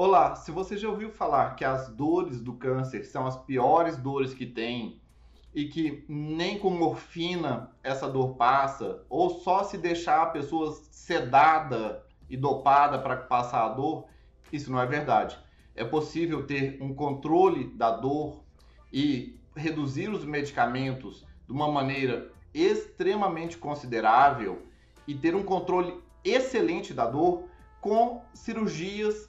Olá, se você já ouviu falar que as dores do câncer são as piores dores que tem e que nem com morfina essa dor passa, ou só se deixar a pessoa sedada e dopada para passar a dor, isso não é verdade. É possível ter um controle da dor e reduzir os medicamentos de uma maneira extremamente considerável e ter um controle excelente da dor com cirurgias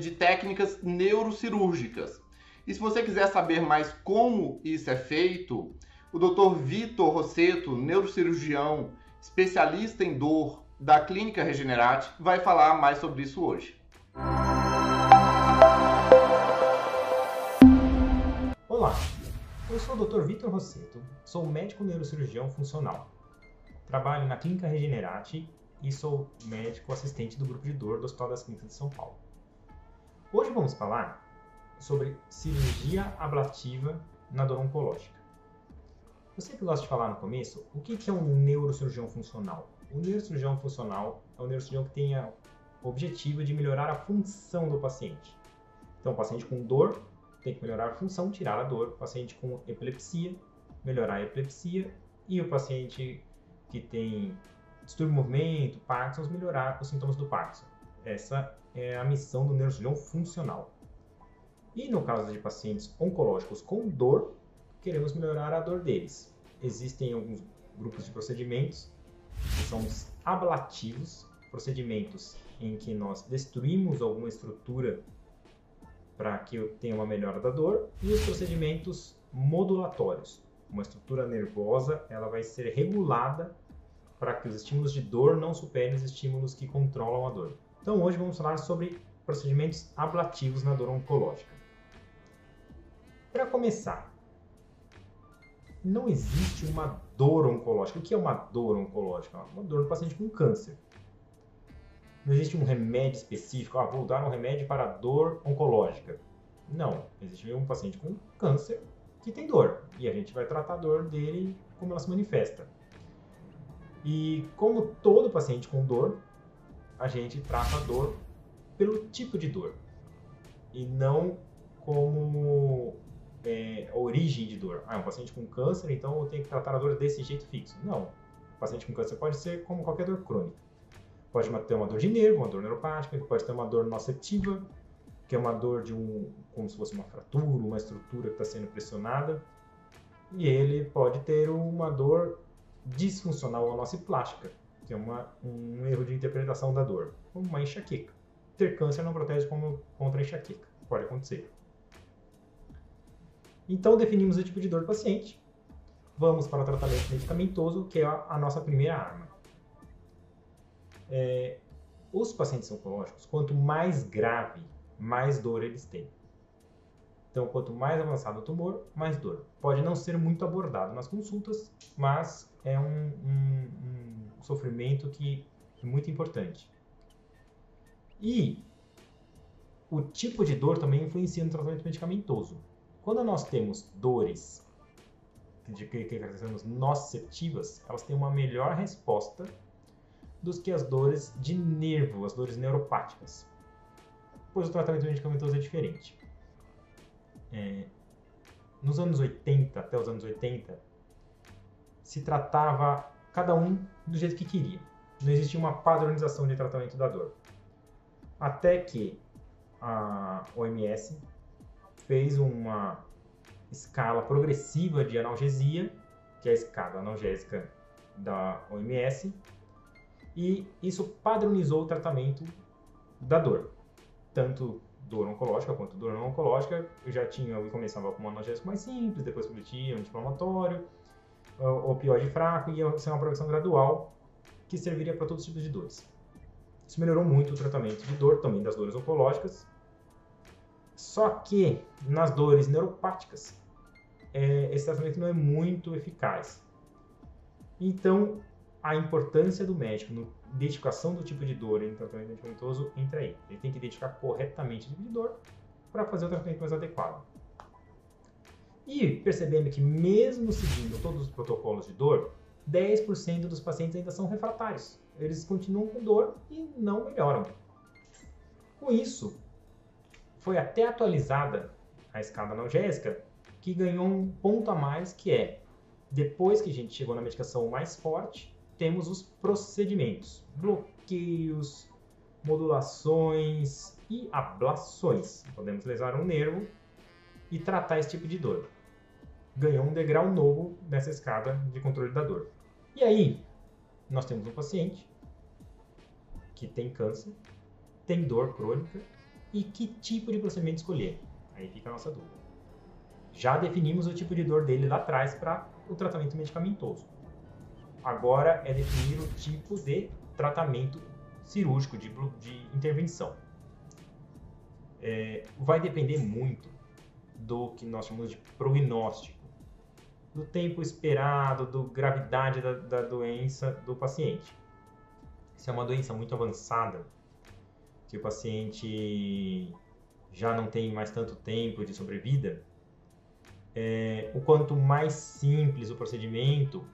de técnicas neurocirúrgicas. E se você quiser saber mais como isso é feito, o Dr. Vitor Rosseto, neurocirurgião, especialista em dor da Clínica Regenerate, vai falar mais sobre isso hoje. Olá, eu sou o Dr. Vitor Rosseto, sou médico neurocirurgião funcional. Trabalho na Clínica Regenerate e sou médico assistente do grupo de dor do Hospital das Clínicas de São Paulo. Hoje vamos falar sobre cirurgia ablativa na dor oncológica. Eu sempre gosto de falar no começo o que é um neurocirurgião funcional. O neurocirurgião funcional é um neurocirurgião que tem o objetivo de melhorar a função do paciente. Então, o paciente com dor tem que melhorar a função, tirar a dor. O paciente com epilepsia, melhorar a epilepsia. E o paciente que tem distúrbio de movimento, Parkinson, melhorar os sintomas do Parkinson. Essa é a missão do neurocirurgião funcional. E no caso de pacientes oncológicos com dor, queremos melhorar a dor deles. Existem alguns grupos de procedimentos que são os ablativos, procedimentos em que nós destruímos alguma estrutura para que tenha uma melhora da dor, e os procedimentos modulatórios. Uma estrutura nervosa ela vai ser regulada para que os estímulos de dor não superem os estímulos que controlam a dor. Então hoje vamos falar sobre procedimentos ablativos na dor oncológica. Para começar, não existe uma dor oncológica. O que é uma dor oncológica? Uma dor no paciente com câncer. Não existe um remédio específico, ah, vou dar um remédio para dor oncológica. Não, existe um paciente com câncer que tem dor e a gente vai tratar a dor dele como ela se manifesta. E como todo paciente com dor, a gente trata a dor pelo tipo de dor e não como é, origem de dor. Ah, é um paciente com câncer, então eu tenho que tratar a dor desse jeito fixo. Não. O paciente com câncer pode ser como qualquer dor crônica. Pode ter uma dor de nervo, uma dor neuropática, pode ter uma dor nociceptiva, que é uma dor de um, como se fosse uma fratura, uma estrutura que está sendo pressionada. E ele pode ter uma dor disfuncional ou nociplástica, que é uma, um erro de interpretação da dor, como uma enxaqueca. Ter câncer não protege como, contra a enxaqueca, pode acontecer. Então definimos o tipo de dor do paciente, vamos para o tratamento medicamentoso, que é a, a nossa primeira arma. É, os pacientes oncológicos, quanto mais grave, mais dor eles têm. Então, quanto mais avançado o tumor, mais dor. Pode não ser muito abordado nas consultas, mas é um, um, um sofrimento que é muito importante. E o tipo de dor também influencia no tratamento medicamentoso. Quando nós temos dores de que nociceptivas, elas têm uma melhor resposta dos que as dores de nervo, as dores neuropáticas. Pois o tratamento medicamentoso é diferente. É, nos anos 80, até os anos 80, se tratava cada um do jeito que queria. Não existia uma padronização de tratamento da dor. Até que a OMS fez uma escala progressiva de analgesia, que é a escala analgésica da OMS, e isso padronizou o tratamento da dor, tanto dor oncológica quanto dor não oncológica. Eu já tinha, eu começava com um analgésico mais simples, depois progredia, anti-inflamatório, opioide fraco e ia ser uma progressão gradual que serviria para todos os tipos de dores. Isso melhorou muito o tratamento de dor, também das dores oncológicas. Só que nas dores neuropáticas, é, esse tratamento não é muito eficaz. Então, a importância do médico na identificação do tipo de dor em tratamento medicamentoso entra aí. Ele tem que identificar corretamente o tipo de dor para fazer o tratamento mais adequado. E percebendo que, mesmo seguindo todos os protocolos de dor, 10% dos pacientes ainda são refratários. Eles continuam com dor e não melhoram. Com isso, foi até atualizada a escada analgésica, que ganhou um ponto a mais, que é, depois que a gente chegou na medicação mais forte, temos os procedimentos, bloqueios, modulações e ablações. Podemos lesar um nervo e tratar esse tipo de dor. Ganhou um degrau novo nessa escada de controle da dor. E aí, nós temos um paciente que tem câncer, tem dor crônica e que tipo de procedimento escolher? Aí fica a nossa dúvida. Já definimos o tipo de dor dele lá atrás para o tratamento medicamentoso. Agora é definir o tipo de tratamento cirúrgico, de, de intervenção. É, vai depender muito do que nós chamamos de prognóstico, do tempo esperado, da gravidade da, da doença do paciente. Se é uma doença muito avançada, que o paciente já não tem mais tanto tempo de sobrevida, é, o quanto mais simples o procedimento,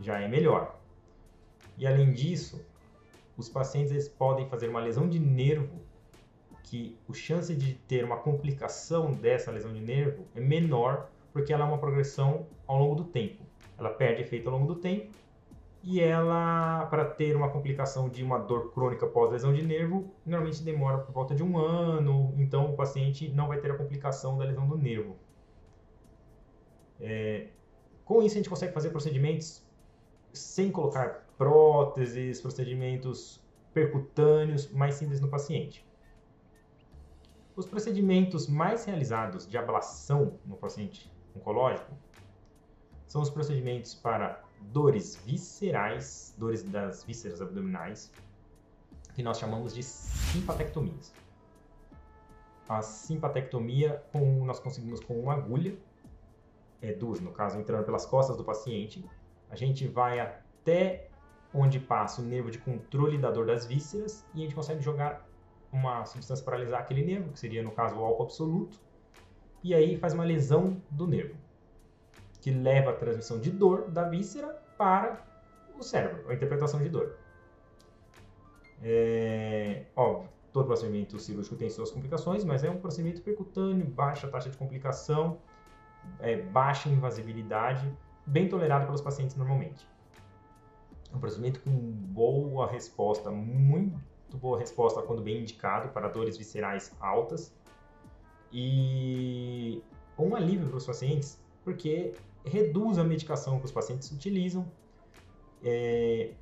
já é melhor. E além disso, os pacientes eles podem fazer uma lesão de nervo que o chance de ter uma complicação dessa lesão de nervo é menor porque ela é uma progressão ao longo do tempo. Ela perde efeito ao longo do tempo e ela, para ter uma complicação de uma dor crônica pós-lesão de nervo, normalmente demora por volta de um ano, então o paciente não vai ter a complicação da lesão do nervo. É, com isso, a gente consegue fazer procedimentos sem colocar próteses, procedimentos percutâneos mais simples no paciente. Os procedimentos mais realizados de ablação no paciente oncológico são os procedimentos para dores viscerais, dores das vísceras abdominais, que nós chamamos de simpatectomias. A simpatectomia com, nós conseguimos com uma agulha, é, duas no caso, entrando pelas costas do paciente. A gente vai até onde passa o nervo de controle da dor das vísceras e a gente consegue jogar uma substância para alisar aquele nervo, que seria no caso o álcool absoluto, e aí faz uma lesão do nervo que leva a transmissão de dor da víscera para o cérebro, a interpretação de dor. É, óbvio, todo procedimento cirúrgico tem suas complicações, mas é um procedimento percutâneo, baixa taxa de complicação, é, baixa invasibilidade, bem tolerado pelos pacientes normalmente. É um procedimento com boa resposta, muito boa resposta quando bem indicado para dores viscerais altas e um alívio para os pacientes, porque reduz a medicação que os pacientes utilizam, é,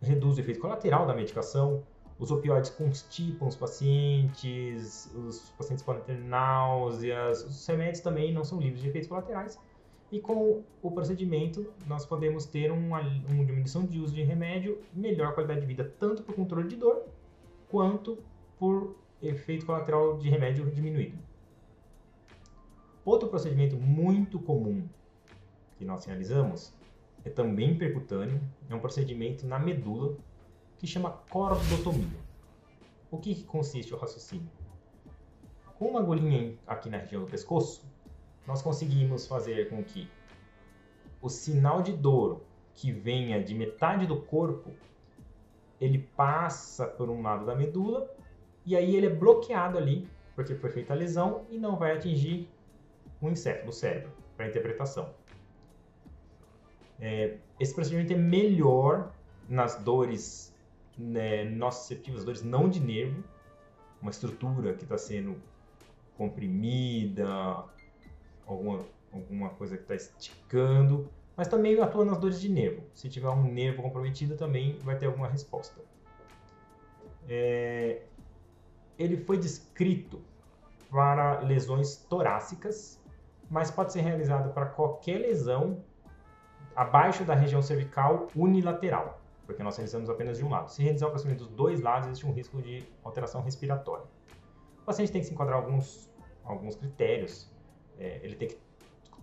reduz o efeito colateral da medicação, os opioides constipam os pacientes, os pacientes podem ter náuseas, os remédios também não são livres de efeitos colaterais. E com o procedimento, nós podemos ter uma, uma diminuição de uso de remédio, melhor qualidade de vida, tanto por controle de dor, quanto por efeito colateral de remédio diminuído. Outro procedimento muito comum que nós realizamos é também percutâneo, é um procedimento na medula que chama cordotomia. O que, consiste o raciocínio? Com uma agulhinha aqui na região do pescoço, nós conseguimos fazer com que o sinal de dor que venha de metade do corpo, ele passa por um lado da medula e aí ele é bloqueado ali, porque foi feita a lesão e não vai atingir o encéfalo, o cérebro, para interpretação. É, esse procedimento é melhor nas dores né, nociceptivas, dores não de nervo, uma estrutura que está sendo comprimida, alguma, alguma coisa que está esticando, mas também atua nas dores de nervo. Se tiver um nervo comprometido, também vai ter alguma resposta. É, ele foi descrito para lesões torácicas, mas pode ser realizado para qualquer lesão abaixo da região cervical unilateral, porque nós realizamos apenas de um lado. Se realizar o procedimento dos dois lados, existe um risco de alteração respiratória. O paciente tem que se enquadrar alguns, alguns critérios. É, ele tem que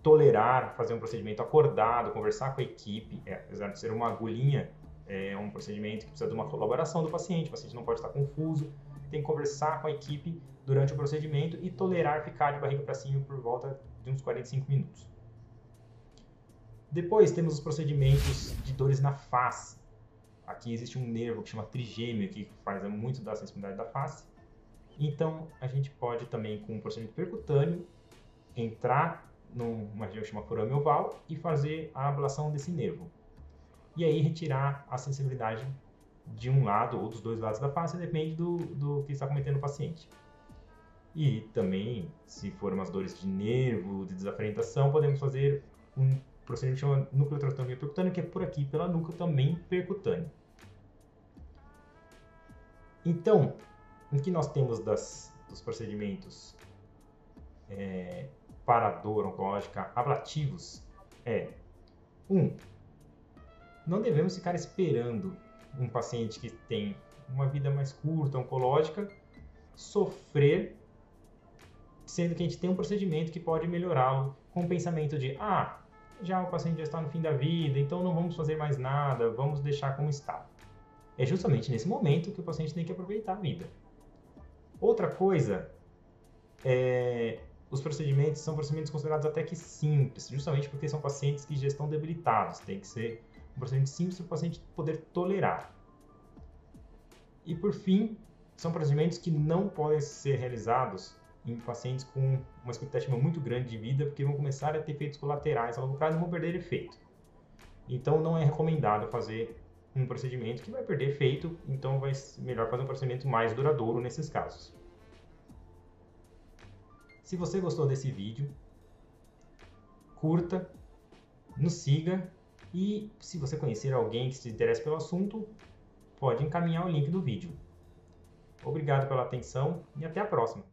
tolerar fazer um procedimento acordado, conversar com a equipe, é, apesar de ser uma agulhinha, é um procedimento que precisa de uma colaboração do paciente, o paciente não pode estar confuso, tem que conversar com a equipe durante o procedimento e tolerar ficar de barriga para cima por volta de uns 45 minutos. Depois temos os procedimentos de dores na face. Aqui existe um nervo que chama trigêmeo, que faz muito da sensibilidade da face. Então, a gente pode também, com um procedimento percutâneo, entrar numa chamada forame oval e fazer a ablação desse nervo. E aí retirar a sensibilidade de um lado ou dos dois lados da face, depende do, do que está cometendo o paciente. E também, se for umas dores de nervo, de desafrentação, podemos fazer um procedimento chamado nucleotratomia percutânea, que é por aqui, pela nuca, também percutâneo. Então, o que nós temos das, dos procedimentos é, para dor oncológica ablativos é um, não devemos ficar esperando um paciente que tem uma vida mais curta, oncológica, sofrer, sendo que a gente tem um procedimento que pode melhorá-lo com o pensamento de, ah, já o paciente já está no fim da vida, então não vamos fazer mais nada, vamos deixar como está. É justamente nesse momento que o paciente tem que aproveitar a vida. Outra coisa é os procedimentos são procedimentos considerados até que simples, justamente porque são pacientes que já estão debilitados. Tem que ser um procedimento simples para o paciente poder tolerar. E por fim, são procedimentos que não podem ser realizados em pacientes com uma expectativa muito grande de vida, porque vão começar a ter efeitos colaterais ao longo prazo e vão perder efeito. Então, não é recomendado fazer um procedimento que vai perder efeito, então vai melhor fazer um procedimento mais duradouro nesses casos. Se você gostou desse vídeo, curta, nos siga e se você conhecer alguém que se interessa pelo assunto, pode encaminhar o link do vídeo. Obrigado pela atenção e até a próxima!